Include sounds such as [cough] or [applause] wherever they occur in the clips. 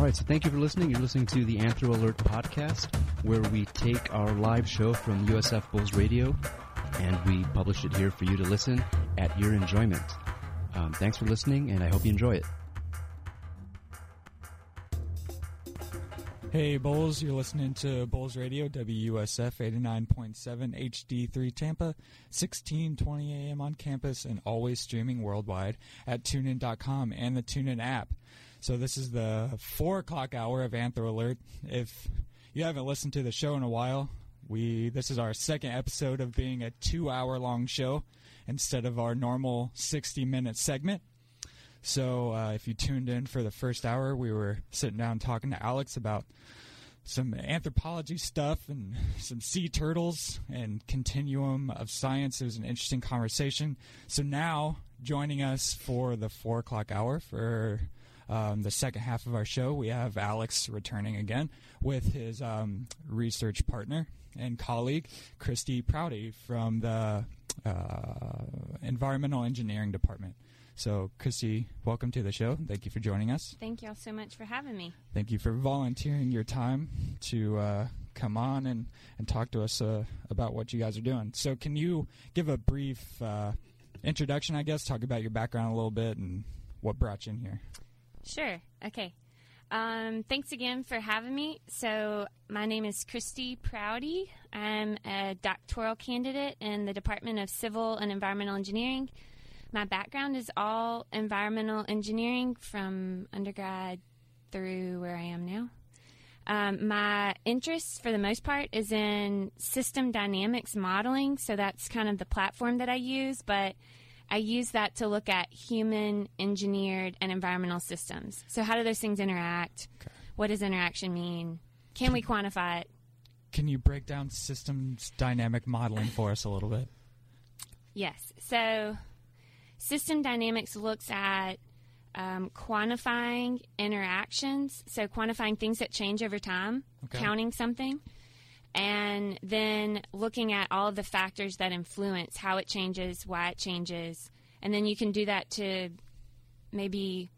All right, so thank you for listening. You're listening to the Anthro Alert podcast, where we take our live show from USF Bulls Radio and we publish it here for you to listen at your enjoyment. Um, thanks for listening, and I hope you enjoy it. Hey, Bulls, you're listening to Bulls Radio, WUSF 89.7 HD3 Tampa, 1620 AM on campus, and always streaming worldwide at tunein.com and the TuneIn app. So this is the 4 o'clock hour of Anthro Alert. If you haven't listened to the show in a while, we this is our second episode of being a two hour long show instead of our normal 60 minute segment. So uh, if you tuned in for the first hour, we were sitting down talking to Alex about some anthropology stuff and some sea turtles and continuum of science. It was an interesting conversation. So now joining us for the four o'clock hour for um, the second half of our show, we have Alex returning again with his um, research partner and colleague, Christy Prouty from the uh, Environmental Engineering Department. So, Christy, welcome to the show. Thank you for joining us. Thank you all so much for having me. Thank you for volunteering your time to uh, come on and, and talk to us uh, about what you guys are doing. So, can you give a brief uh, introduction, I guess, talk about your background a little bit and what brought you in here? Sure. Okay. Um, thanks again for having me. So, my name is Christy Prouty. I'm a doctoral candidate in the Department of Civil and Environmental Engineering. My background is all environmental engineering from undergrad through where I am now. Um, my interest, for the most part, is in system dynamics modeling. So, that's kind of the platform that I use, but I use that to look at human engineered and environmental systems. So, how do those things interact? Okay. What does interaction mean? Can we quantify it? Can you break down systems dynamic modeling for us a little bit? Yes. So, system dynamics looks at um, quantifying interactions, so quantifying things that change over time, okay. counting something and then looking at all of the factors that influence how it changes, why it changes, and then you can do that to maybe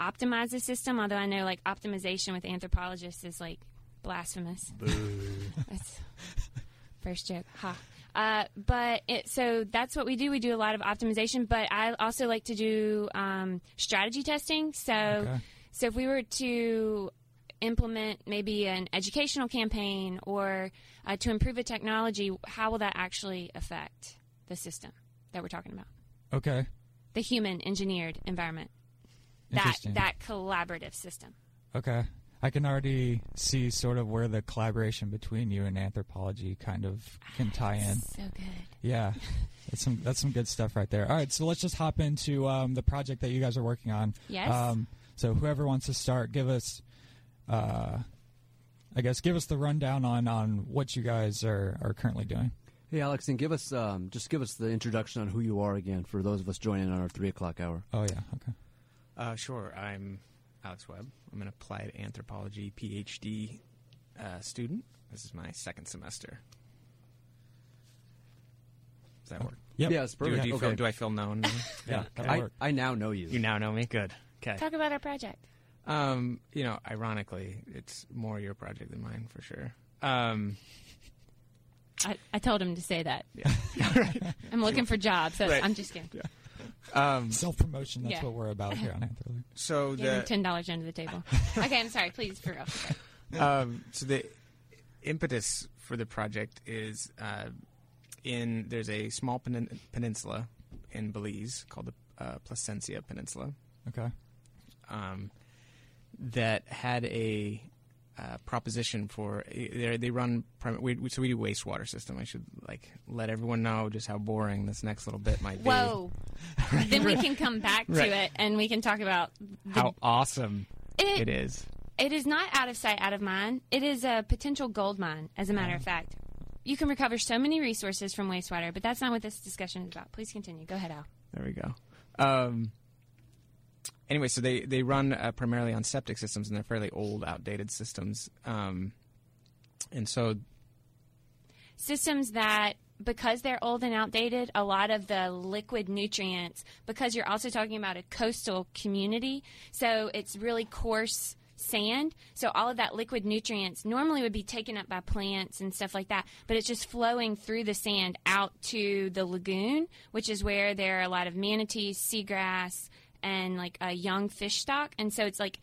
optimize the system. Although I know like optimization with anthropologists is like blasphemous. [laughs] that's first joke. Ha. Uh, but it, so that's what we do. We do a lot of optimization, but I also like to do um, strategy testing. So, okay. so if we were to implement maybe an educational campaign or uh, to improve a technology, how will that actually affect the system that we're talking about? Okay. The human engineered environment. That that collaborative system. Okay. I can already see sort of where the collaboration between you and anthropology kind of can tie in. So good. Yeah, [laughs] that's some that's some good stuff right there. All right, so let's just hop into um, the project that you guys are working on. Yes. Um, so whoever wants to start, give us uh, I guess give us the rundown on, on what you guys are, are currently doing. Hey, Alex, and give us um, just give us the introduction on who you are again for those of us joining on our three o'clock hour. Oh yeah, okay. Uh, sure. I'm Alex Webb. I'm an applied anthropology PhD uh, student. This is my second semester. Does that work? Yep. Yeah, it's perfect. Do, do, okay. feel, do I feel known? [laughs] yeah, I, I now know you. You now know me. Good. Okay. Talk about our project. Um, you know, ironically, it's more your project than mine for sure. Um, I, I told him to say that. [laughs] Yeah. right. [laughs] I'm looking for jobs. So right. I'm just kidding. Yeah. Um, Self promotion. That's yeah. what we're about here on Anthrolink. So the ten dollars under the table. [laughs] okay, I'm sorry. Please, for real. Um, so the impetus for the project is uh, in there's a small pen- peninsula in Belize called the uh, Placencia Peninsula. Okay. Um, that had a uh, proposition for they, they run we, so we do wastewater system. I should like let everyone know just how boring this next little bit might be. Whoa! [laughs] right. Then we can come back to right. it and we can talk about how awesome it, it is. It is not out of sight, out of mind. It is a potential gold mine, as a matter of fact. You can recover so many resources from wastewater, but that's not what this discussion is about. Please continue. Go ahead, Al. There we go. Um, anyway, so they they run uh, primarily on septic systems, and they're fairly old, outdated systems. Um, and so, systems that because they're old and outdated, a lot of the liquid nutrients, because you're also talking about a coastal community, so it's really coarse sand. So all of that liquid nutrients normally would be taken up by plants and stuff like that, but it's just flowing through the sand out to the lagoon, which is where there are a lot of manatees, seagrass, and like a young fish stock. And so it's like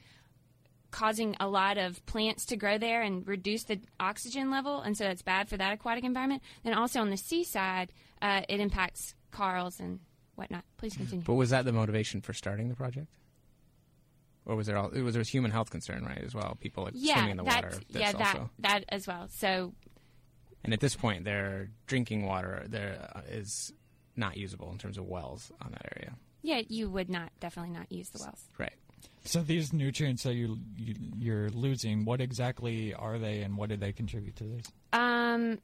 causing a lot of plants to grow there and reduce the oxygen level, and so it's bad for that aquatic environment. Then also on the seaside, uh, it impacts corals and whatnot. Please continue. But was that the motivation for starting the project? Or was there all? Was there was human health concern, right? As well, people like yeah, swimming in the that's, water. yeah, That's that also- that as well. So And at this point, their drinking water there uh, is not usable in terms of wells on that area. Yeah, you would not definitely not use the wells. Right. So these nutrients that you, you you're losing, what exactly are they, and what did they contribute to this? Um,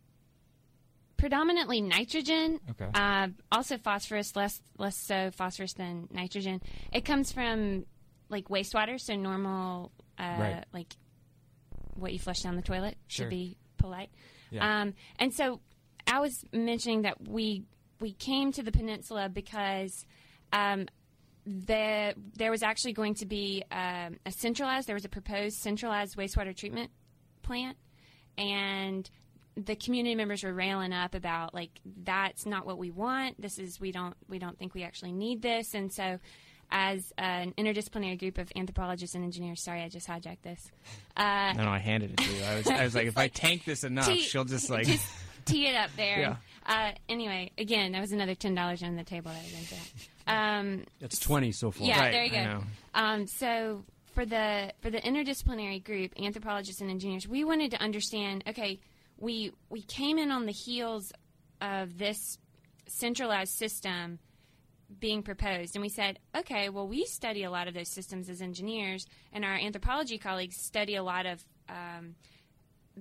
predominantly nitrogen. Okay. Uh, also phosphorus, less less so phosphorus than nitrogen. It comes from like wastewater, so normal, uh, Right. like what you flush down the toilet Sure. should be polite. Yeah. Um, and so I was mentioning that we we came to the peninsula because um, the, there was actually going to be um, a centralized, there was a proposed centralized wastewater treatment plant, and the community members were railing up about like that's not what we want. This is we don't we don't think we actually need this, and so. As an interdisciplinary group of anthropologists and engineers, sorry, I just hijacked this. Uh, [laughs] No, no, I handed it to you. I was, I was like, if I [laughs] tank this enough, Tee- she'll just like. just tee it up there. [laughs] Yeah. Uh, anyway, again, that was another ten dollars on the table that I went to. Um, That's 20 so far. yeah, Right, there you go. Um, so for the for the interdisciplinary group, anthropologists and engineers, we wanted to understand. Okay, we we came in on the heels of this centralized system being proposed, and we said, okay, well, we study a lot of those systems as engineers, and our anthropology colleagues study a lot of. Um,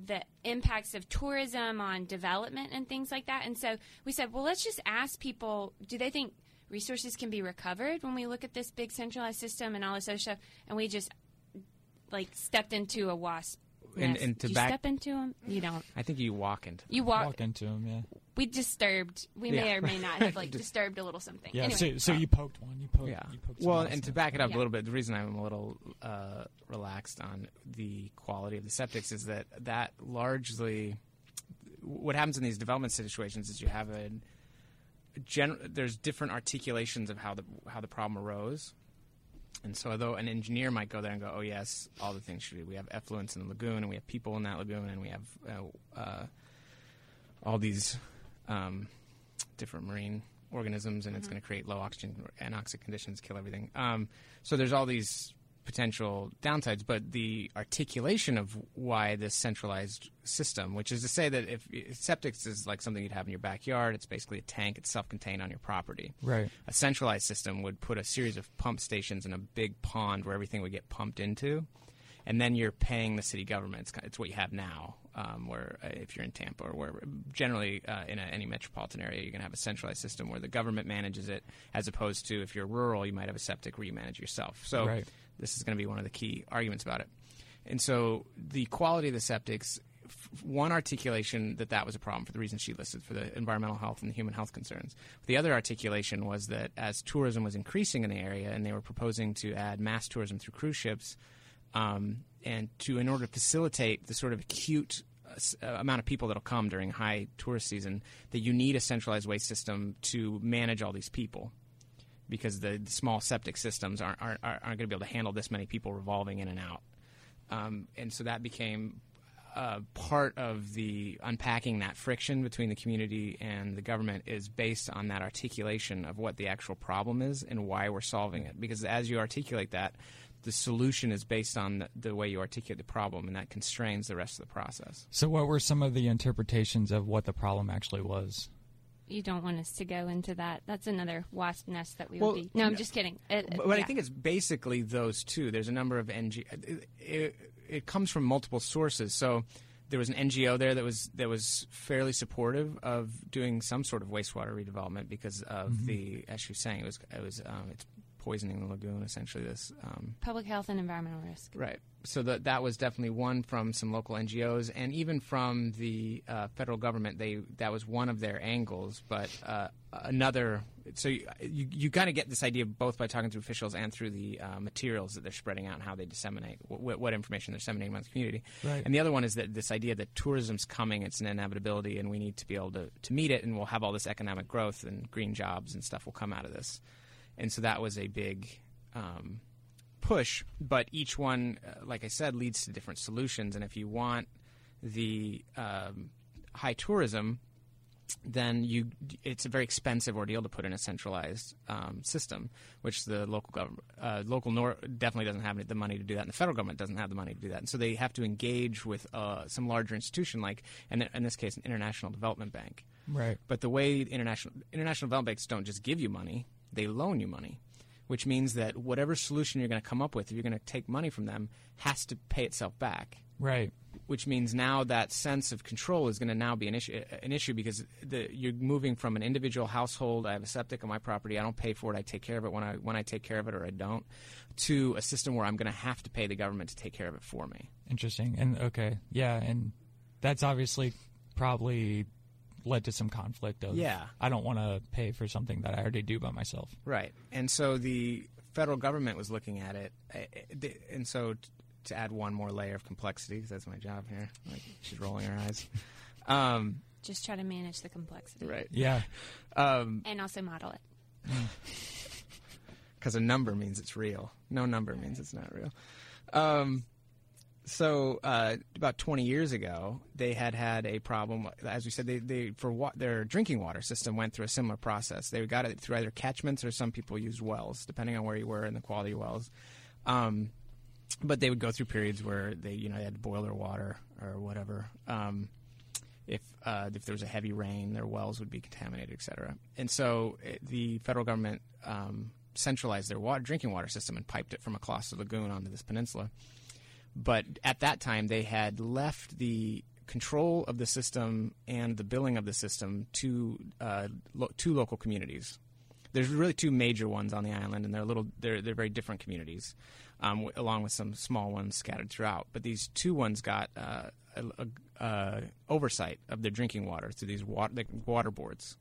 the impacts of tourism on development and things like that. And so we said, well, let's just ask people do they think resources can be recovered when we look at this big centralized system and all this other stuff? And we just like stepped into a wasp. And- nest. and to you back- step into them? You don't. I think you walk into. You walk. Walk into them, yeah. We disturbed. We may or may not have [laughs] like disturbed a little something. Yeah. Anyway, so, so you poked one. You poked. Yeah. You poked Well, and to back it up Yeah. a little bit, the reason I'm a little uh, relaxed on the quality of the septics is that that largely, what happens in these development situations is you have a gen- there's different articulations of how the how the problem arose. And so, although an engineer might go there and go, "Oh yes, all the things should be," we have effluents in the lagoon, and we have people in that lagoon, and we have uh, uh, all these um, different marine organisms, and it's going to create low oxygen anoxic conditions, kill everything. Um, so there's all these potential downsides, but the articulation of why this centralized system, which is to say that if septics is like something you'd have in your backyard, it's basically a tank, it's self-contained on your property. Right. A centralized system would put a series of pump stations in a big pond where everything would get pumped into, and then you're paying the city government. It's, it's what you have now, um, where uh, if you're in Tampa or where generally uh, in a, any metropolitan area, you're going to have a centralized system where the government manages it, as opposed to if you're rural, you might have a septic where you manage yourself. So Right. this is going to be one of the key arguments about it. And so the quality of the septics, one articulation that that was a problem for the reasons she listed for the environmental health and the human health concerns. The other articulation was that as tourism was increasing in the area and they were proposing to add mass tourism through cruise ships, um, and to in order to facilitate the sort of acute amount of people that'll come during high tourist season, that you need a centralized waste system to manage all these people because the, the small septic systems aren't, aren't, aren't going to be able to handle this many people revolving in and out. Um, and so that became uh, part of the unpacking that friction between the community and the government is based on that articulation of what the actual problem is and why we're solving it. Because as you articulate that, the solution is based on the, the way you articulate the problem, and that constrains the rest of the process. So, what were some of the interpretations of what the problem actually was? you don't want us to go into that. That's another wasp nest that we Well, would be. No, I'm just kidding. It- But, but I think it's basically those two. There's a number of NG. It, it, it comes from multiple sources. So there was an NGO there that was that was fairly supportive of doing some sort of wastewater redevelopment because of the, as she was saying, it was it was um, it's poisoning the lagoon. Essentially, this um, public health and environmental risk. Right. So that that was definitely one from some local NGOs, and even from the uh, federal government. They that was one of their angles, but uh, another. So you you, you kind of get this idea both by talking to officials and through the uh, materials that they're spreading out and how they disseminate what, what information they're disseminating among the community. Right. And the other one is that this idea that tourism's coming, it's an inevitability, and we need to be able to to meet it, and we'll have all this economic growth and green jobs and stuff will come out of this. And so that was a big. Um, push, but each one, uh, like I said, leads to different solutions. And if you want the um, high tourism, then you it's a very expensive ordeal to put in a centralized um, system, which the local government, uh, local nor- definitely doesn't have the money to do that, and the federal government doesn't have the money to do that, and so they have to engage with uh, some larger institution, like in, in this case, an international development bank. Right. But the way international international development banks don't just give you money; they loan you money which means that whatever solution you're going to come up with, if you're going to take money from them, has to pay itself back. Right. Which means now that sense of control is going to now be an issue. An issue because the, you're moving from an individual household. I have a septic on my property. I don't pay for it. I take care of it when I when I take care of it, or I don't. To a system where I'm going to have to pay the government to take care of it for me. Interesting. And okay, yeah, and that's obviously probably led to some conflict of yeah. I don't want to pay for something that I already do by myself. Right. And so the federal government was looking at it, eh, eh, and so to add one more layer of complexity, because that's my job here. Like she's rolling her eyes. Um, Just try to manage the complexity, right? Yeah. Um, and also model it. [laughs] Because a number means it's real. No number means it's not real. Um, so uh, about 20 years ago, they had had a problem. As we said, they, they for wa- their drinking water system went through a similar process. They got it through either catchments or some people used wells, depending on where you were and the quality of wells. Um, but they would go through periods where they, you know, they had to boil their water or whatever. Um, if uh, if there was a heavy rain, their wells would be contaminated, et cetera. And so it, eh, the federal government um, centralized their water, drinking water system and piped it from across the lagoon onto this peninsula. But at that time, they had left the control of the system and the billing of the system to uh, lo- two local communities. There's really two major ones on the island, and they're little. They're they're very different communities, um, w- along with some small ones scattered throughout. But these two ones got uh, a, a, uh, oversight of their drinking water through these water, like water boards.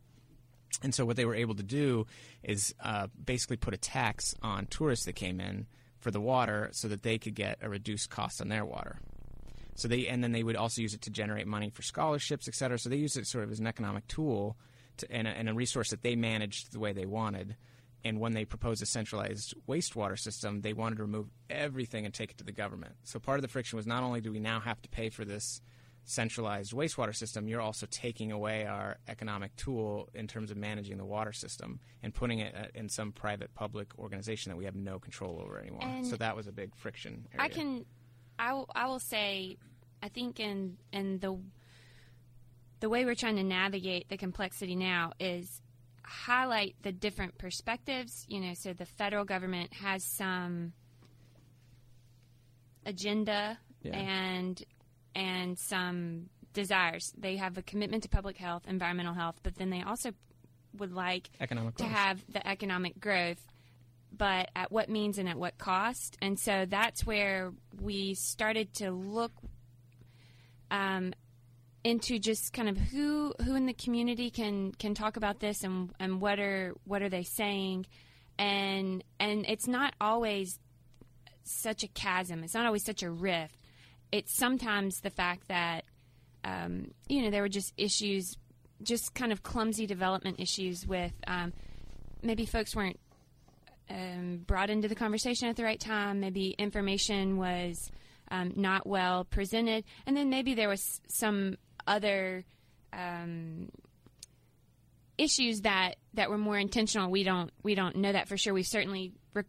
And so what they were able to do is uh, basically put a tax on tourists that came in for the water so that they could get a reduced cost on their water. So they and then they would also use it to generate money for scholarships, et cetera. So they used it sort of as an economic tool to, and, a, and a resource that they managed the way they wanted. And when they proposed a centralized wastewater system, they wanted to remove everything and take it to the government. So part of the friction was not only do we now have to pay for this centralized wastewater system, you're also taking away our economic tool in terms of managing the water system and putting it uh, in some private public organization that we have no control over anymore. And so that was a big friction. Area. I can, I I will say, I think in in the the way we're trying to navigate the complexity now is highlight the different perspectives. You know, so the federal government has some agenda yeah. and and some desires. They have a commitment to public health, environmental health, but then they also would like economic to growth. have the economic growth, but at what means and at what cost. And so that's where we started to look um, into just kind of who who in the community can can talk about this and and what are what are they saying, and and it's not always such a chasm. It's not always such a rift it's sometimes the fact that um, you know there were just issues, just kind of clumsy development issues with um, maybe folks weren't um, brought into the conversation at the right time. Maybe information was um, not well presented, and then maybe there was some other um, issues that that were more intentional. We don't we don't know that for sure. We've certainly re-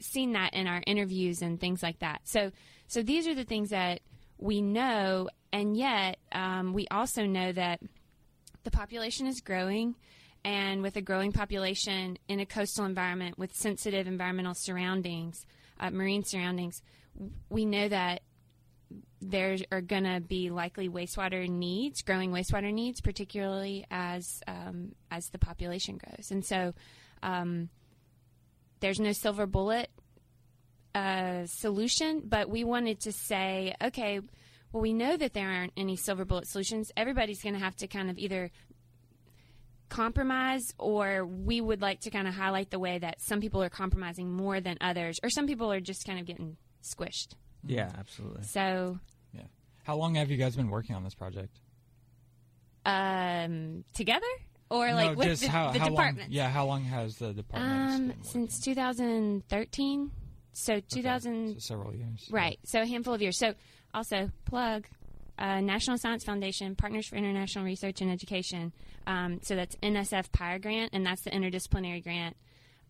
seen that in our interviews and things like that. So so these are the things that we know, and yet um, we also know that the population is growing. And with a growing population in a coastal environment with sensitive environmental surroundings, uh, marine surroundings, we know that there are going to be likely wastewater needs, growing wastewater needs, particularly as um, as the population grows. And so, um, there's no silver bullet uh, solution, but we wanted to say, okay, well, we know that there aren't any silver bullet solutions. Everybody's going to have to kind of either compromise or we would like to kind of highlight the way that some people are compromising more than others or some people are just kind of getting squished. Yeah, absolutely. So, Yeah. How long have you guys been working on this project? um, together or no, like with just the, how, the how long? department? Yeah, how long has the department Um, been since 2013. So Okay, 2000, so several years. right? So a handful of years. So also plug uh, National Science Foundation, Partners for International Research and Education. Um, so that's NSF PIRE grant, and that's the interdisciplinary grant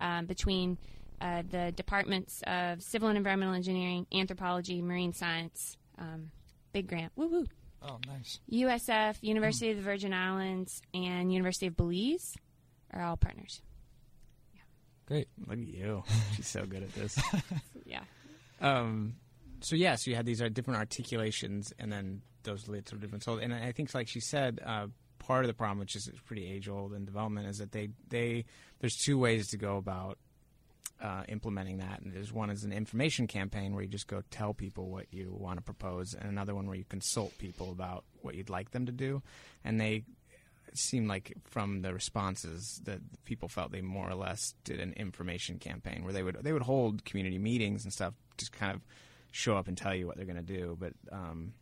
um, between uh, the departments of Civil and Environmental Engineering, Anthropology, Marine Science. Um, big grant. Woo woo. Oh, nice. USF, University of the Virgin Islands, and University of Belize are all partners. Great. Look at you. [laughs] She's so good at this. [laughs] Yeah. Um, so yeah, so you had these are different articulations, and then those lead to different. So, and I think, like she said, uh, part of the problem, which is pretty age old in development, is that they they there's two ways to go about uh, implementing that. And there's one is an information campaign where you just go tell people what you want to propose, and another one where you consult people about what you'd like them to do. And they it seemed like from the responses that people felt they more or less did an information campaign where they would they would hold community meetings and stuff, just kind of show up and tell you what they're going to do, but. Um,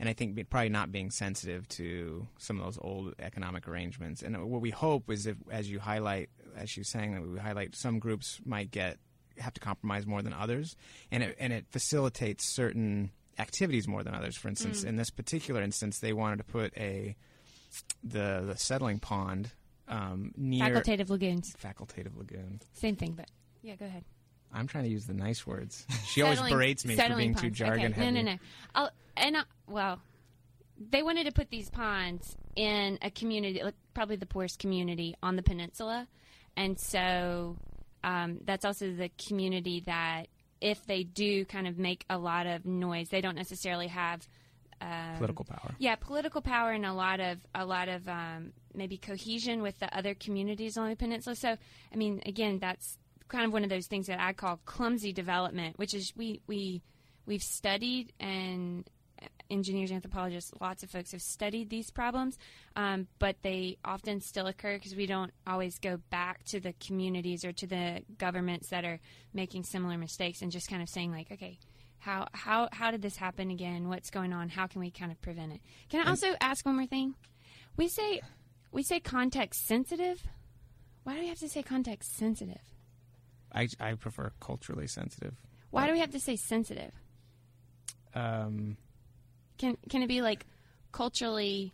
and I think probably not being sensitive to some of those old economic arrangements. And what we hope is if, as you highlight, as you're saying, that we highlight some groups might get have to compromise more than others, and it and it facilitates certain activities more than others. For instance, in this particular instance, they wanted to put a the the settling pond um, near Facultative lagoons. facultative lagoon. Same thing, but yeah, go ahead. I'm trying to use the nice words. [laughs] She always Settling- berates me for settling being too ponds. jargon okay. heavy. No, no, no. I'll, and I, well, they wanted to put these ponds in a community, like, probably the poorest community on the peninsula, and so um, that's also the community that if they do kind of make a lot of noise, they don't necessarily have. Um, Political power. yeah, political power and a lot of a lot of um, maybe cohesion with the other communities on the peninsula. So, I mean, again, that's kind of one of those things that I call clumsy development, which is we we we've studied and engineers, anthropologists, lots of folks have studied these problems, um, but they often still occur because we don't always go back to the communities or to the governments that are making similar mistakes and just kind of saying like, okay, how how how did this happen again? What's going on? How can we kind of prevent it? Can I also ask one more thing? We say we say context sensitive. Why do we have to say context sensitive? I, I prefer culturally sensitive. Why do we have to say sensitive? Um, Can can it be like culturally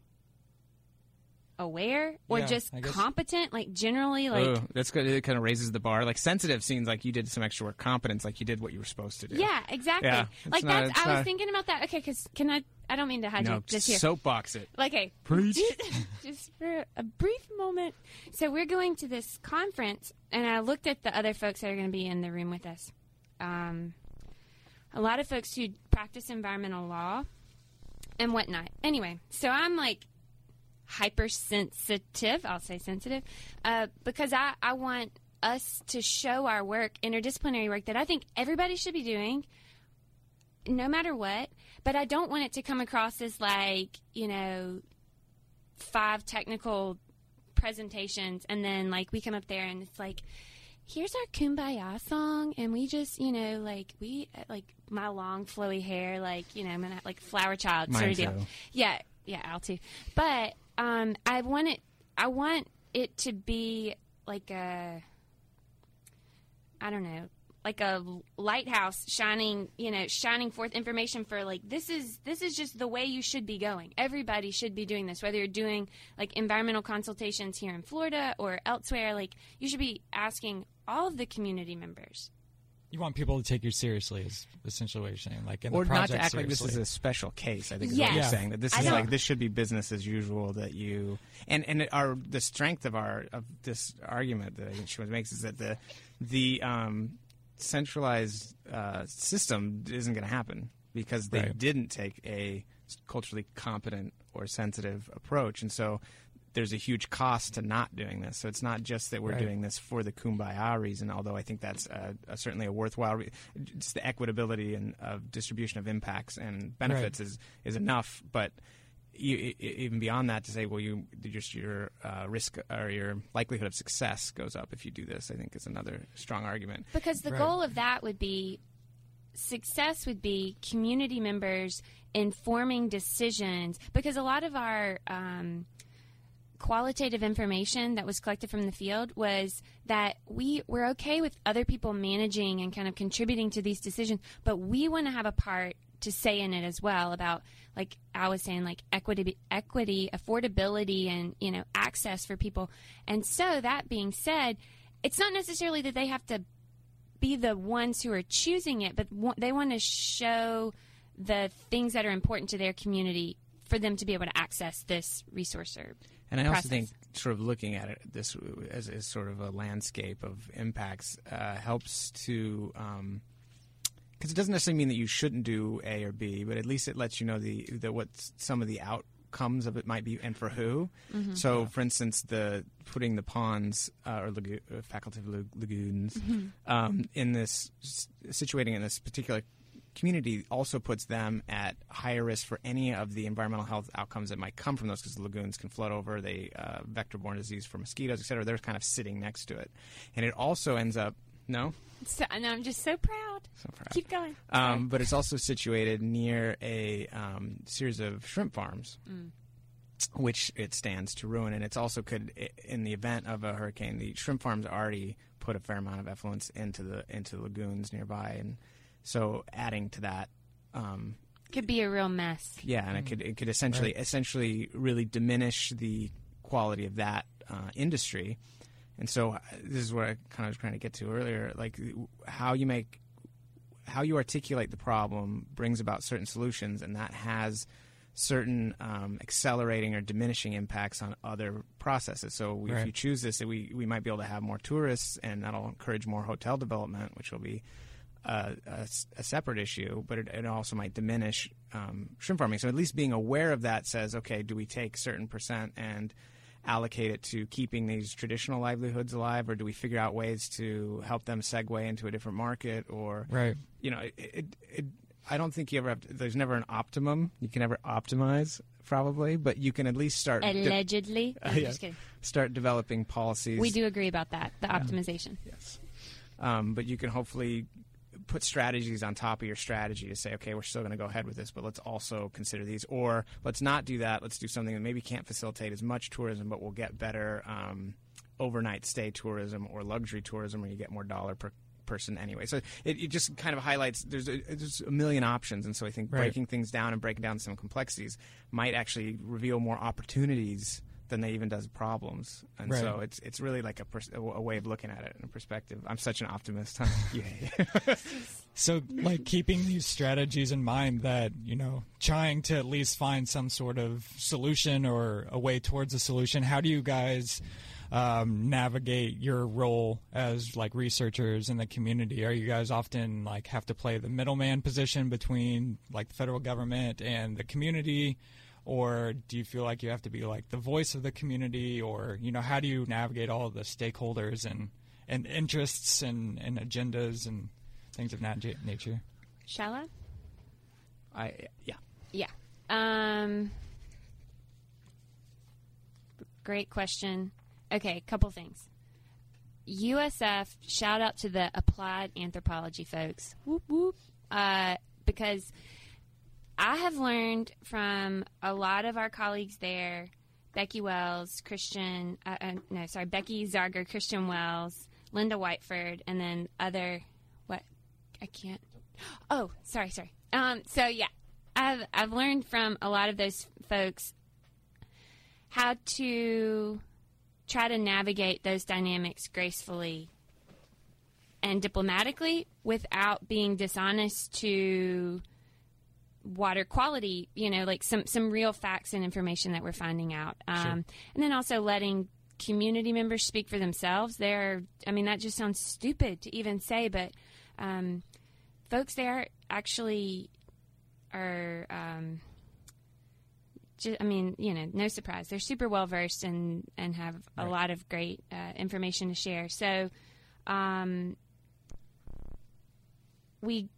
aware or Yeah, just competent? Like generally, like oh, that's good. It kind of raises the bar. Like sensitive seems like you did some extra work. Competence, like you did what you were supposed to do. yeah, exactly. Yeah, like not- that's. I was not- thinking about that. Okay, because can I? I don't mean to hijack No, just here. soapbox it. Like, okay, Preach. [laughs] just for a brief moment. So we're going to this conference, and I looked at the other folks that are going to be in the room with us. Um, a lot of folks who practice environmental law and whatnot. Anyway, so I'm like hypersensitive. I'll say sensitive uh, because I, I want us to show our work, interdisciplinary work that I think everybody should be doing no matter what. But I don't want it to come across as like, you know, five technical presentations and then like we come up there and it's like, here's our kumbaya song and we just, you know, like we, like my long flowy hair, like, you know, I'm gonna like flower child sort of deal. too. Yeah, yeah, I'll too. But um, I want it. I want it to be like a. I don't know, like a lighthouse shining, you know, shining forth information for like this is this is just the way you should be going. Everybody should be doing this, whether you're doing like environmental consultations here in Florida or elsewhere. Like you should be asking all of the community members. You want people to take you seriously, is essentially what you're saying. Like, in or the not to act like this is a special case. I think is Yes. what you're saying. That this I is don't- like this should be business as usual. That you and and our the strength of our of this argument that I think she makes is that the the um, centralized uh, system isn't going to happen because they Right. didn't take a culturally competent or sensitive approach, and so there's a huge cost to not doing this. So it's not just that we're Right. doing this for the kumbaya reason, although I think that's uh, a, certainly a worthwhile. Re- just the equitability and of distribution of impacts and benefits is is enough, but. You, even beyond that, to say, well, you just your uh, risk or your likelihood of success goes up if you do this. I think is another strong argument. Because the Right. goal of that would be success would be community members informing decisions. Because a lot of our um, qualitative information that was collected from the field was that we we're okay with other people managing and kind of contributing to these decisions, but we want to have a part to say in it as well about like I was saying like equity equity affordability and you know access for people. And so that being said it's not necessarily that they have to be the ones who are choosing it but they want to show the things that are important to their community for them to be able to access this resource or And I also process. think sort of looking at it this as, as sort of a landscape of impacts uh, helps to because it doesn't necessarily mean that you shouldn't do A or B, but at least it lets you know the, the what some of the outcomes of it might be and for who. So, for instance, the putting the ponds uh, or lago- uh, facultative lag- lagoons um, in this situating in this particular community also puts them at higher risk for any of the environmental health outcomes that might come from those because the lagoons can flood over, they uh, vector-borne disease for mosquitoes, et cetera. They're kind of sitting next to it, and it also ends up no, so, and I'm just so proud. so proud. Keep going. Um, but it's also situated near a um, series of shrimp farms, which it stands to ruin. And it's also could, in the event of a hurricane, the shrimp farms already put a fair amount of effluents into the into the lagoons nearby, and so adding to that. Um, Could be a real mess. yeah, and it could it could essentially essentially really diminish the quality of that uh, industry. And so uh, this is what I kind of was trying to get to earlier, like how you make how you articulate the problem brings about certain solutions, and that has certain um, accelerating or diminishing impacts on other processes. So we, if you choose this, we we might be able to have more tourists, and that'll encourage more hotel development, which will be uh, a, s- a separate issue, but it, it also might diminish um, shrimp farming. So at least being aware of that says, okay, do we take certain percent and allocate it to keeping these traditional livelihoods alive, or do we figure out ways to help them segue into a different market, or Right. you know, it, it, it, I don't think you ever have. To, there's never an optimum. You can never optimize, probably, but you can at least start Allegedly. No, [laughs] I'm yeah. just kidding. start developing policies. We do agree about that. The optimization. Yes. Um, but you can hopefully put strategies on top of your strategy to say, okay, we're still going to go ahead with this, but let's also consider these. Or let's not do that. Let's do something that maybe can't facilitate as much tourism, but will get better um, overnight stay tourism or luxury tourism where you get more dollar per person anyway. So it, it just kind of highlights there's a, there's a million options. And so I think Right. breaking things down and breaking down some complexities might actually reveal more opportunities than they even does problems. And Right. so it's it's really like a, pers- a way of looking at it in a perspective. I'm such an optimist. [laughs] [laughs] So, like keeping these strategies in mind that, you know, trying to at least find some sort of solution or a way towards a solution, how do you guys um, navigate your role as like researchers in the community? Are you guys often like have to play the middleman position between like the federal government and the community? Or do you feel like you have to be like the voice of the community? Or, you know, how do you navigate all the stakeholders and, and interests and, and agendas and things of that nature? Shall I? I yeah. Yeah. Um, great question. Okay, a couple things. USF, shout out to the applied anthropology folks. Whoop whoop. Uh, because I have learned from a lot of our colleagues there, Becky Wells, Christian, uh, uh, no, sorry, Becky Zarger, Christian Wells, Linda Whiteford, and then other, what, I can't, oh, sorry, sorry. Um, so yeah, I've, I've learned from a lot of those folks how to try to navigate those dynamics gracefully and diplomatically without being dishonest to water quality, you know, like some, some real facts and information that we're finding out. Um, Sure. And then also letting community members speak for themselves. They're, I mean, that just sounds stupid to even say, but um, folks there actually are um, just, I mean, you know, no surprise. They're super well versed and and have a lot of great uh, information to share. So, um, we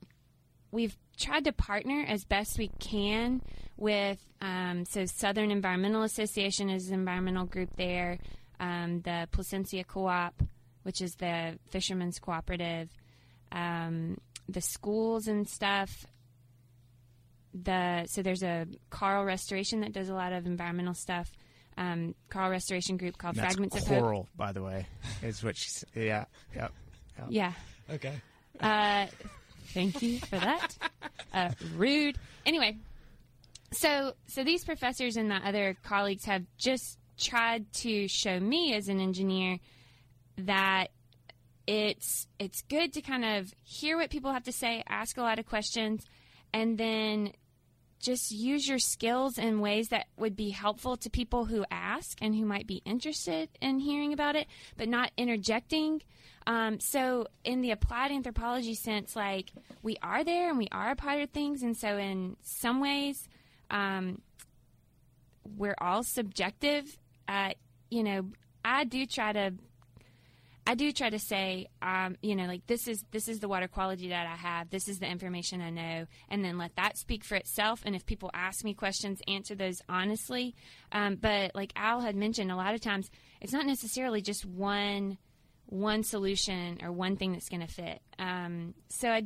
we've tried to partner as best we can with um, so Southern Environmental Association is an environmental group there, um, the Placencia Co-op, which is the fishermen's cooperative, um, the schools and stuff. The so there's a Coral Restoration that does a lot of environmental stuff. Um, Coral Restoration group called That's Fragments of coral, by the way, is what she's. Yeah, yeah. Yeah. Okay. Uh, thank you for that. Uh, rude. Anyway, so so these professors and my other colleagues have just tried to show me as an engineer that it's it's good to kind of hear what people have to say, ask a lot of questions, and then just use your skills in ways that would be helpful to people who ask and who might be interested in hearing about it, but not interjecting. Um, so, in the applied anthropology sense, like we are there and we are a part of things, and so in some ways, um, we're all subjective. Uh, you know, I do try to I do try to say, um, you know, like this is this is the water quality that I have. This is the information I know, and then let that speak for itself. And if people ask me questions, answer those honestly. Um, but like Al had mentioned, a lot of times it's not necessarily just one one solution or one thing that's going to fit. Um, so I.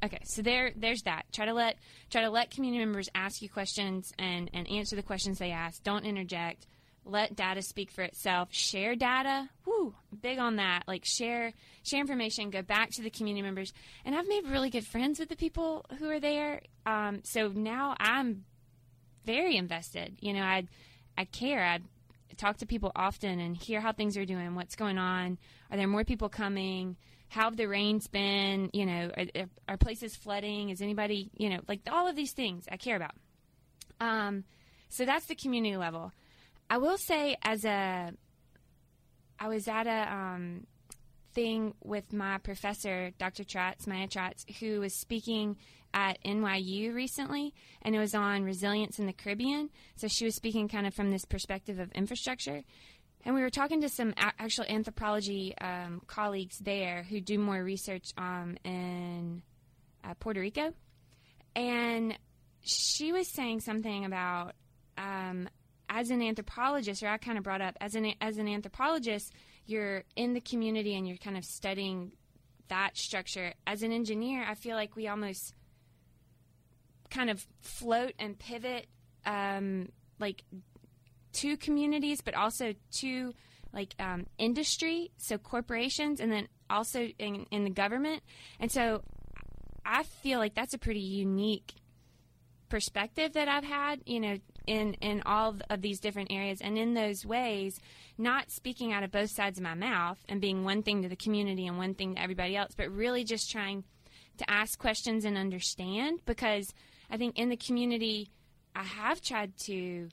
Okay, so there, there's that. Try to let try to let community members ask you questions and and answer the questions they ask. Don't interject let data speak for itself share data whoo big on that like share share information go back to the community members and i've made really good friends with the people who are there um, so now i'm very invested you know i i care i talk to people often and hear how things are doing what's going on are there more people coming how have the rains been you know are, are places flooding is anybody you know like all of these things i care about. Um, so that's the community level. I will say, as a, I was at a um, thing with my professor, Dr. Trotz, Maya Trotz, who was speaking at NYU recently, and it was on resilience in the Caribbean. So she was speaking kind of from this perspective of infrastructure. And we were talking to some a- actual anthropology um, colleagues there who do more research um, in uh, Puerto Rico. And she was saying something about um, as an anthropologist, or I kind of brought up as an as an anthropologist, you're in the community and you're kind of studying that structure. As an engineer, I feel like we almost kind of float and pivot, um, like to communities, but also to like um, industry, so corporations, and then also in, in the government. And so, I feel like that's a pretty unique perspective that I've had, you know, in in all of these different areas and in those ways not speaking out of both sides of my mouth and being one thing to the community and one thing to everybody else but really just trying to ask questions and understand because I think in the community I have tried to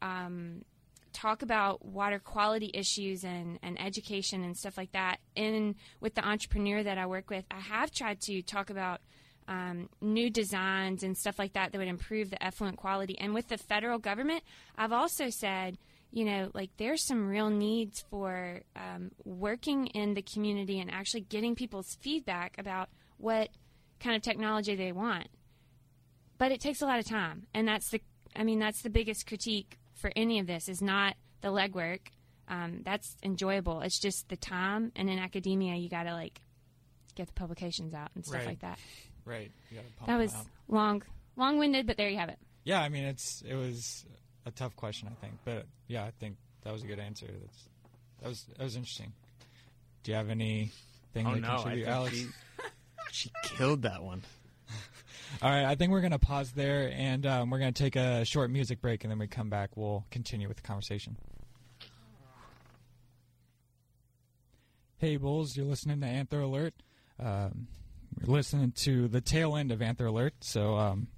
um, talk about water quality issues and, and education and stuff like that. And with the entrepreneur that I work with I have tried to talk about um, new designs and stuff like that that would improve the effluent quality. And with the federal government, I've also said, you know, like there's some real needs for um, working in the community and actually getting people's feedback about what kind of technology they want. But it takes a lot of time, and that's the, I mean, that's the biggest critique for any of this is not the legwork. Um, that's enjoyable. It's just the time, and in academia, you got to like get the publications out and stuff Right. like that. Right. You pump That was out. long, long-winded, but there you have it. Yeah, I mean it's it was a tough question, I think, but yeah, I think that was a good answer. That's that was that was interesting. Do you have anything Oh to no, contribute, Alex? she, [laughs] she killed that one. All right, I think we're gonna pause there, and um, we're gonna take a short music break, and then we come back. We'll continue with the conversation. Hey, Bulls, you're listening to Anthro Alert. Um, we're listening to the tail end of Anthro Alert, so um,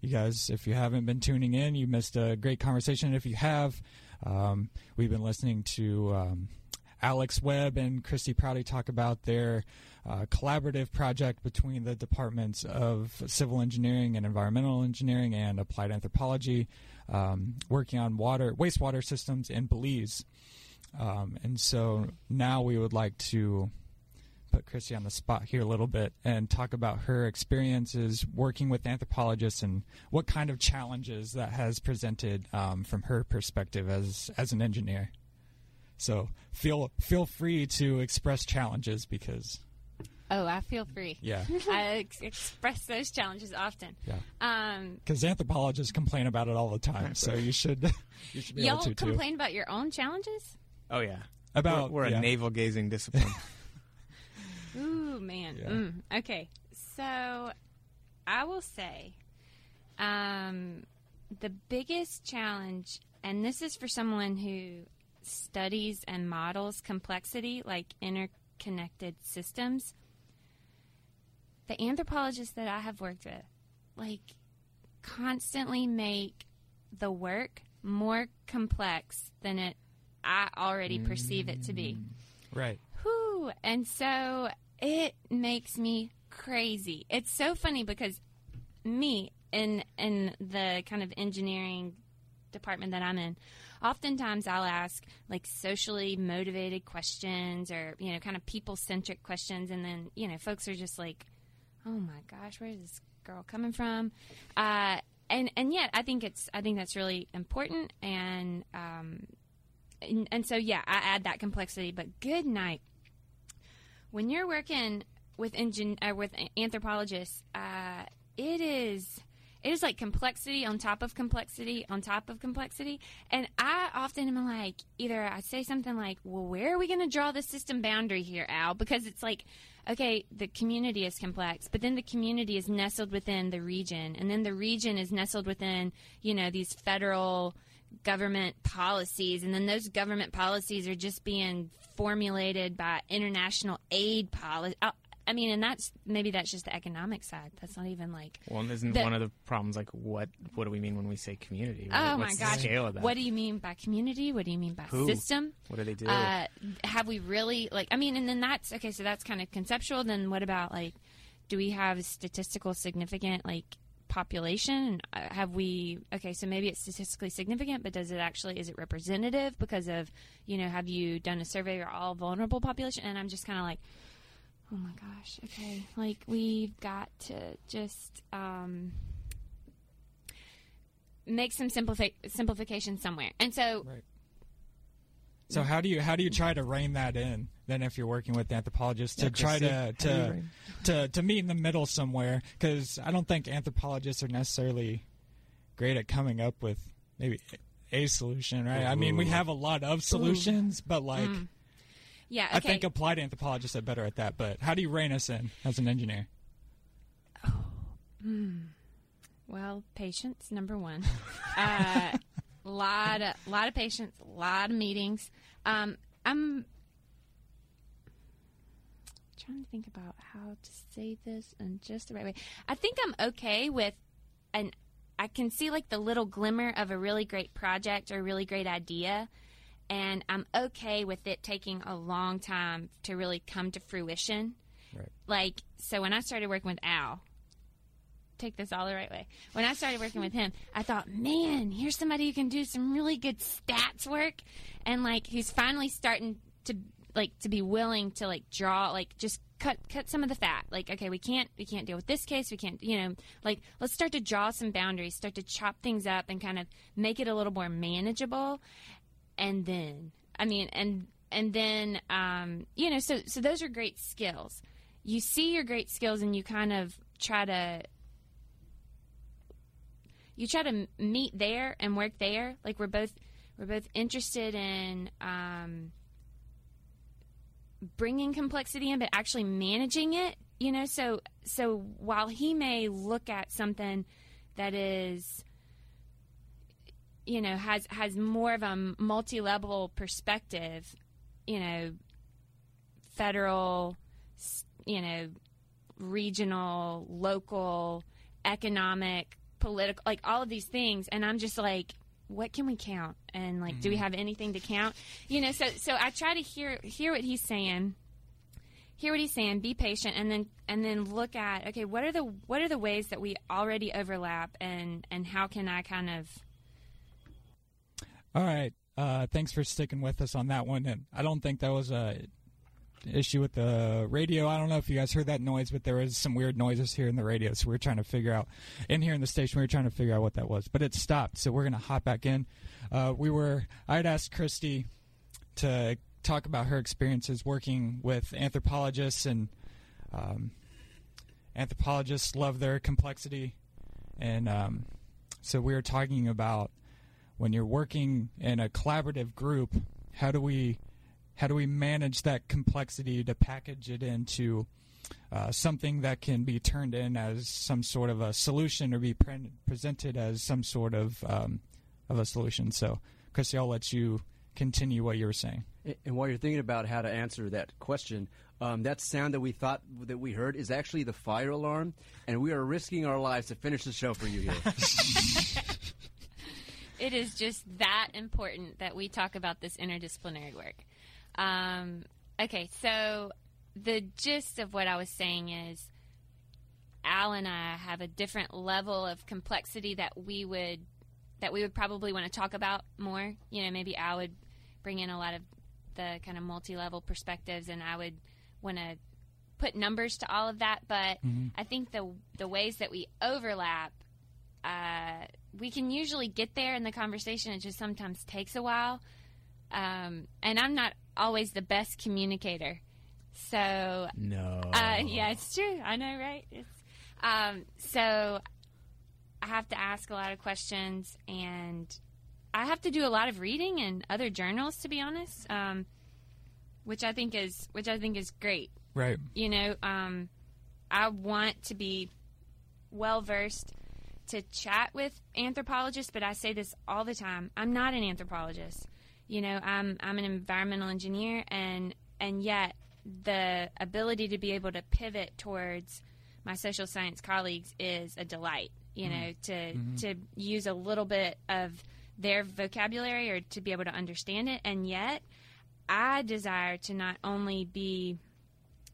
you guys, if you haven't been tuning in, you missed a great conversation. If you have, um, we've been listening to um, Alex Webb and Christy Prouty talk about their uh, collaborative project between the departments of civil engineering and environmental engineering and applied anthropology, um, working on water wastewater systems in Belize. Um, and so now we would like to put Chrissy on the spot here a little bit and talk about her experiences working with anthropologists and what kind of challenges that has presented um, from her perspective as as an engineer. So feel feel free to express challenges because Oh, I feel free. Yeah. [laughs] I ex- express those challenges often. Yeah. Um, because anthropologists complain about it all the time, so you should [laughs] you should be y'all able to too. complain about your own challenges? Oh yeah. About we're, we're yeah. a navel gazing discipline. [laughs] Ooh, man. Yeah. Mm. Okay. So I will say um, the biggest challenge, and this is for someone who studies and models complexity, like interconnected systems. The anthropologists that I have worked with, like, constantly make the work more complex than it I already perceive it to be. right. Whew. And so it makes me crazy. It's so funny because me in in the kind of engineering department that I'm in, oftentimes I'll ask like socially motivated questions or you know kind of people centric questions, and then you know folks are just like, "Oh my gosh, where is this girl coming from?" Uh, and and yet I think it's I think that's really important and um, and, and so yeah I add that complexity. But good night when you're working with uh, with anthropologists, uh, it is it is like complexity on top of complexity on top of complexity. And I often am like, either I say something like, "Well, where are we going to draw the system boundary here, Al?" Because it's like, okay, the community is complex, but then the community is nestled within the region, and then the region is nestled within, you know, these federal government policies, and then those government policies are just being formulated by international aid policy. I mean, and that's maybe that's just the economic side. That's not even like. well, isn't The- one of the problems like what what do we mean when we say community? What- Oh my what's the gosh! scale of that? What do you mean by community? What do you mean by Who? system? What do they do? Uh, have we really like? I mean, and then that's okay. So that's kind of conceptual. Then what about like? Do we have statistical significant like population? Uh, Have we? Okay, so maybe it's statistically significant, but does it actually? Is it representative because of you know? Have you done a survey of all vulnerable population? And I'm just kind of like. Oh my gosh. Okay. Like we've got to just um, make some simplifi- simplification somewhere. And so Right. So how do you how do you try to rein that in then if you're working with anthropologists to Yeah, try to how do you to, to to meet in the middle somewhere? Because I don't think anthropologists are necessarily great at coming up with maybe a solution right? I mean we have a lot of solutions but like yeah, I think applied anthropologists are better at that but how do you rein us in as an engineer? Well, patience number one. [laughs] uh, lot of lot of patience, a lot of meetings. Um, I'm trying to think about how to say this in just the right way. I think I'm okay with an. I can see like the little glimmer of a really great project or a really great idea, and I'm okay with it taking a long time to really come to fruition. Right. Like so, when I started working with Al, take this all the right way. When I started working with him, I thought, man, here's somebody who can do some really good stats work, and like he's finally starting to like to be willing to like draw like just cut cut some of the fat. Like, okay, we can't we can't deal with this case. We can't, you know, like let's start to draw some boundaries, start to chop things up, and kind of make it a little more manageable. And then, I mean, and and then, um, you know, so so those are great skills. You see your great skills, and you kind of try to you try to meet there and work there. Like we're both we're both interested in um, bringing complexity in, but actually managing it. You know, so so while he may look at something that is you know has has more of a multi-level perspective you know federal you know regional local economic political like all of these things and i'm just like what can we count and like do we have anything to count you know so so i try to hear hear what he's saying hear what he's saying, be patient, and then and then look at okay, what are the what are the ways that we already overlap, and and how can I kind of. All right. Uh, thanks for sticking with us on that one. And I don't think that was a issue with the radio. I don't know if you guys heard that noise, but there was some weird noises here in the radio. So we are trying to figure out, in here in the station, we were trying to figure out what that was. But it stopped. So we're going to hop back in. Uh, we were, I had asked Christy to talk about her experiences working with anthropologists, and um, anthropologists love their complexity. And um, so we were talking about when you're working in a collaborative group, how do we how do we manage that complexity to package it into uh, something that can be turned in as some sort of a solution or be pre- presented as some sort of um, of a solution. So, Christy, I'll let you continue what you were saying. And while you're thinking about how to answer that question, um, that sound that we thought that we heard is actually the fire alarm, and we are risking our lives to finish the show for you here. [laughs] it is just that important that we talk about this interdisciplinary work. Um, okay, so the gist of what I was saying is Al and I have a different level of complexity that we would that we would probably want to talk about more. You know, maybe Al would bring in a lot of the kind of multi-level perspectives, and I would want to put numbers to all of that. But mm-hmm. I think the the ways that we overlap, uh, we can usually get there in the conversation. It just sometimes takes a while, um, and I'm not always the best communicator. So no, uh, yeah, it's true. I know, right? It's, um, so I have to ask a lot of questions, and I have to do a lot of reading and other journals, to be honest, um, which I think is which I think is great. Right. You know, um, I want to be well versed to chat with anthropologists, but I say this all the time. I'm not an anthropologist. You know, I'm I'm an environmental engineer, and and yet the ability to be able to pivot towards my social science colleagues is a delight. You know, mm-hmm. to mm-hmm. to use a little bit of their vocabulary or to be able to understand it, and yet I desire to not only be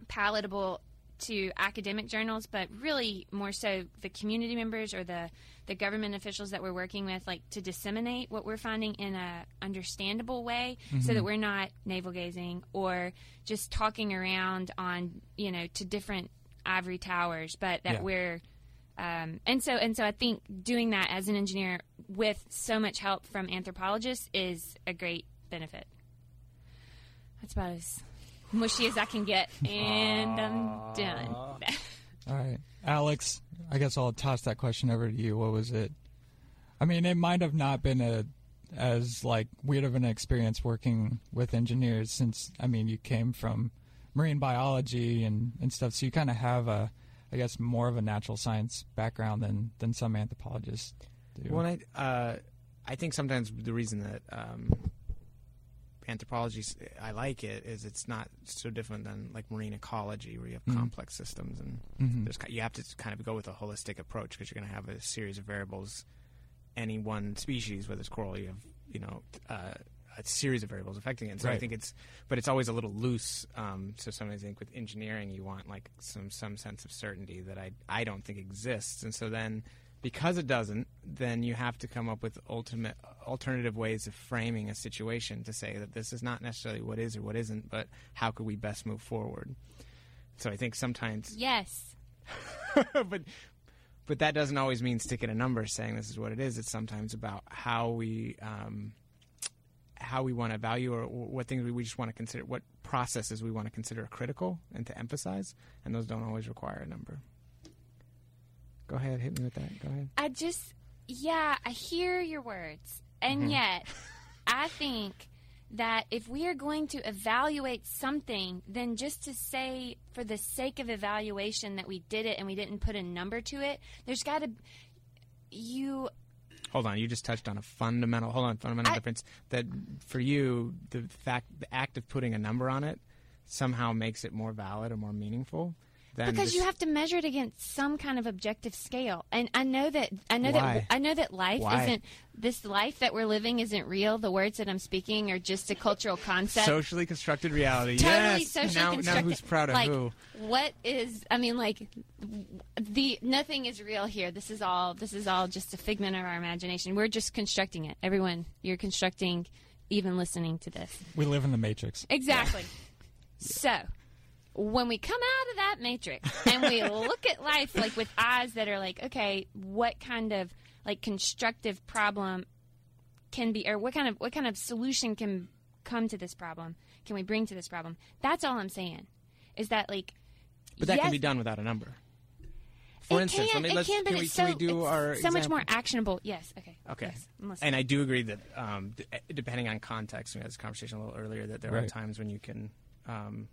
palatable to academic journals, but really more so the community members or the the government officials that we're working with, like to disseminate what we're finding in a understandable way, mm-hmm. so that mm-hmm. we're not navel gazing or just talking around on you know to different ivory towers, but that yeah. we're um, and so and so I think doing that as an engineer with so much help from anthropologists is a great benefit. That's about as mushy as I can get, and I'm done. [laughs] All right, Alex. I guess I'll toss that question over to you. What was it? I mean, it might have not been a as like weird of an experience working with engineers since I mean you came from marine biology and, and stuff, so you kind of have a I guess more of a natural science background than than some anthropologists do. Well, I uh, I think sometimes the reason that um, anthropology I like it is it's not so different than like marine ecology where you have mm-hmm. complex systems and mm-hmm. there's you have to kind of go with a holistic approach because you're going to have a series of variables. Any one species, whether it's coral, you have you know uh, a series of variables affecting it. So right. I think it's, but it's always a little loose. Um, so sometimes I think with engineering, you want like some some sense of certainty that I I don't think exists, and so then because it doesn't, then you have to come up with ultimate alternative ways of framing a situation to say that this is not necessarily what is or what isn't, but how could we best move forward. So I think sometimes yes, [laughs] but but that doesn't always mean sticking a number saying this is what it is. It's sometimes about how we um, how we want to value or, what things we just want to consider, what processes we want to consider critical and to emphasize, and those don't always require a number. Go ahead, hit me with that. Go ahead. I just, yeah, I hear your words, and mm-hmm. yet I think that if we are going to evaluate something, then just to say for the sake of evaluation that we did it and we didn't put a number to it, there's got to you hold on, you just touched on a fundamental hold on fundamental I, difference that for you the fact the act of putting a number on it somehow makes it more valid or more meaningful. Because you have to measure it against some kind of objective scale and i know that i know Why? that i know that life Why? isn't this life that we're living isn't real the words that i'm speaking are just a cultural concept socially constructed reality. totally yes. socially now, constructed now who's proud of like, who? what is i mean like the nothing is real here this is all this is all just a figment of our imagination we're just constructing it everyone you're constructing even listening to this We live in the matrix. Exactly. So, when we come out of that matrix and we [laughs] look at life like with eyes that are like, okay, what kind of like constructive problem can be or what kind of what kind of solution can come to this problem? Can we bring to this problem? That's all I'm saying. Is that like But that yes, can be done without a number. For it instance, can, let me, it let's, can, but can, we, it's can so, we do it's our so much more actionable. Yes. Okay. Okay. Yes, And I do agree that um, d- depending on context, we had this conversation a little earlier, that there are times when you can um,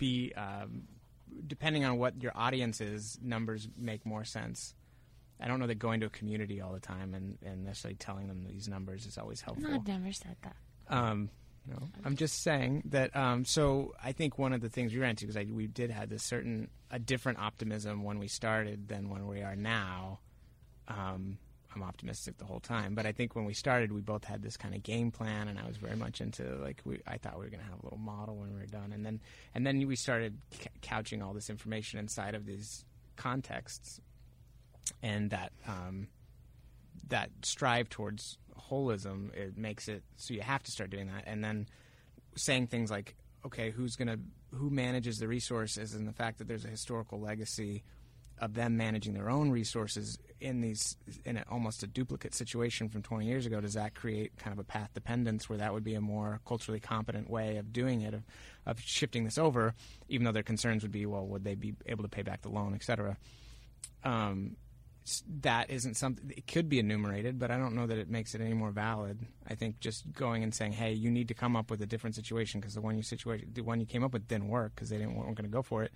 be, um, depending on what your audience is, numbers make more sense. I don't know that going to a community all the time and, and necessarily telling them these numbers is always helpful. No, I've never said that. Um, no, I'm just saying that. Um, so I think one of the things we ran into because we did have this certain a different optimism when we started than when we are now. Um, I'm optimistic the whole time, but I think when we started, we both had this kind of game plan, and I was very much into like we. I thought we were going to have a little model when we were done, and then and then we started c- couching all this information inside of these contexts, and that um, that strive towards holism it makes it so you have to start doing that and then saying things like okay who's going to who manages the resources and the fact that there's a historical legacy of them managing their own resources in these in a, almost a duplicate situation from 20 years ago does that create kind of a path dependence where that would be a more culturally competent way of doing it of, of shifting this over even though their concerns would be well would they be able to pay back the loan et cetera? Um, that isn't something it could be enumerated but i don't know that it makes it any more valid i think just going and saying hey you need to come up with a different situation because the one you situation the one you came up with didn't work because they didn't weren't going to go for it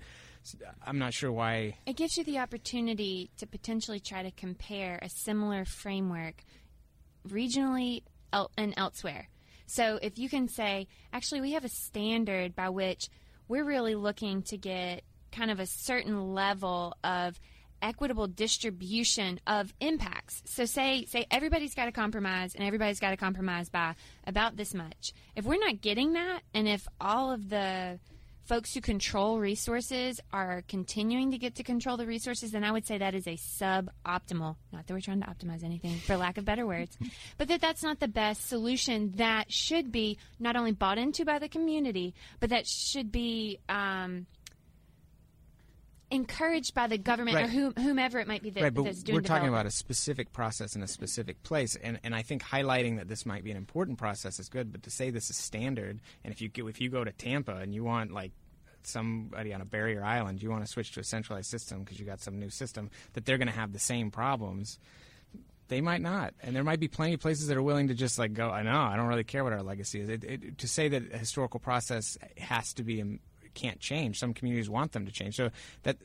I'm not sure why It gives you the opportunity to potentially try to compare a similar framework regionally el- and elsewhere. So if you can say, actually, we have a standard by which we're really looking to get kind of a certain level of equitable distribution of impacts. So say say everybody's got to compromise and everybody's got to compromise by about this much. If we're not getting that and if all of the folks who control resources are continuing to get to control the resources, then I would say that is a suboptimal. Not that we're trying to optimize anything, for lack of better words, [laughs] but that that's not the best solution. That should be not only bought into by the community, but that should be um, encouraged by the government or whom, whomever it might be that, right, but that's doing it. we're talking about a specific process in a specific place, and, and I think highlighting that this might be an important process is good. But to say this is standard, and if you go, if you go to Tampa and you want like somebody on a barrier island, you want to switch to a centralized system because you got some new system that they're going to have the same problems. They might not, and there might be plenty of places that are willing to just like go. I know, I don't really care what our legacy is. It, it, to say that a historical process has to be um, can't change. Some communities want them to change. So that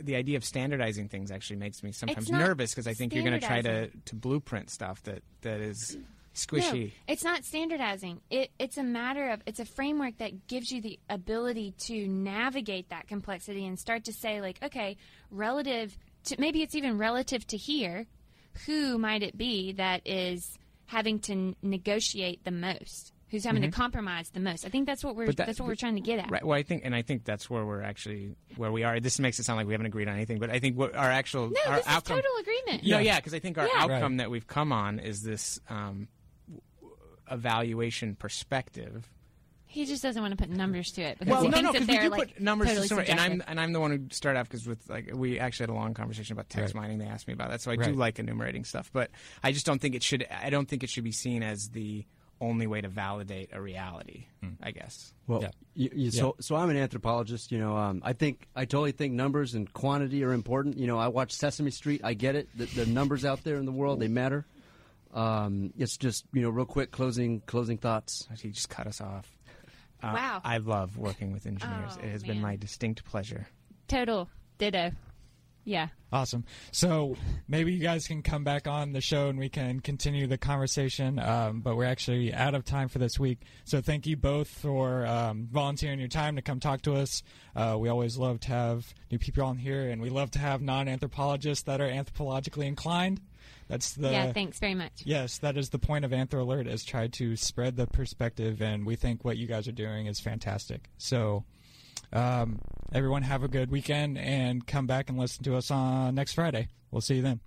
the idea of standardizing things actually makes me sometimes nervous because I think you're going to try to to blueprint stuff that that is No, squishy. it's not standardizing. It, it's a matter of it's a framework that gives you the ability to navigate that complexity and start to say like, okay, relative to maybe it's even relative to here, who might it be that is having to negotiate the most? Who's having to compromise the most? I think that's what we're Mm-hmm. That- that's what we're trying to get at. Right. Well, I think, and I think that's where we're actually where we are. This makes it sound like we haven't agreed on anything, but I think what our actual No, our this outcome. is total agreement. No, yeah, because I think our Yeah. outcome Right. that we've come on is this um, evaluation perspective. He just doesn't want to put numbers to it because Well, he no, thinks no, that because we they're do like put numbers totally to somewhere, and I'm and I'm the one who started off because with like we actually had a long conversation about text Right. mining. They asked me about that, so I do like enumerating stuff, but I just don't think it should. I don't think it should be seen as the only way to validate a reality. I guess. Well, Yeah. you, you, so so I'm an anthropologist. You know, um, I think I totally think numbers and quantity are important. You know, I watch Sesame Street. I get it. The, the numbers out there in the world they matter. Um, it's just you know, real quick closing closing thoughts. He just cut us off. Uh, Wow. I love working with engineers. Oh, it has been my distinct pleasure. Total ditto. Yeah. Awesome. So maybe you guys can come back on the show and we can continue the conversation. Um, but we're actually out of time for this week. So thank you both for um, volunteering your time to come talk to us. Uh, we always love to have new people on here, and we love to have non anthropologists that are anthropologically inclined. That's the yeah. Thanks very much. Yes, that is the point of Anthro Alert is try to spread the perspective, and we think what you guys are doing is fantastic. So um, everyone have a good weekend and come back and listen to us on next Friday. We'll see you then.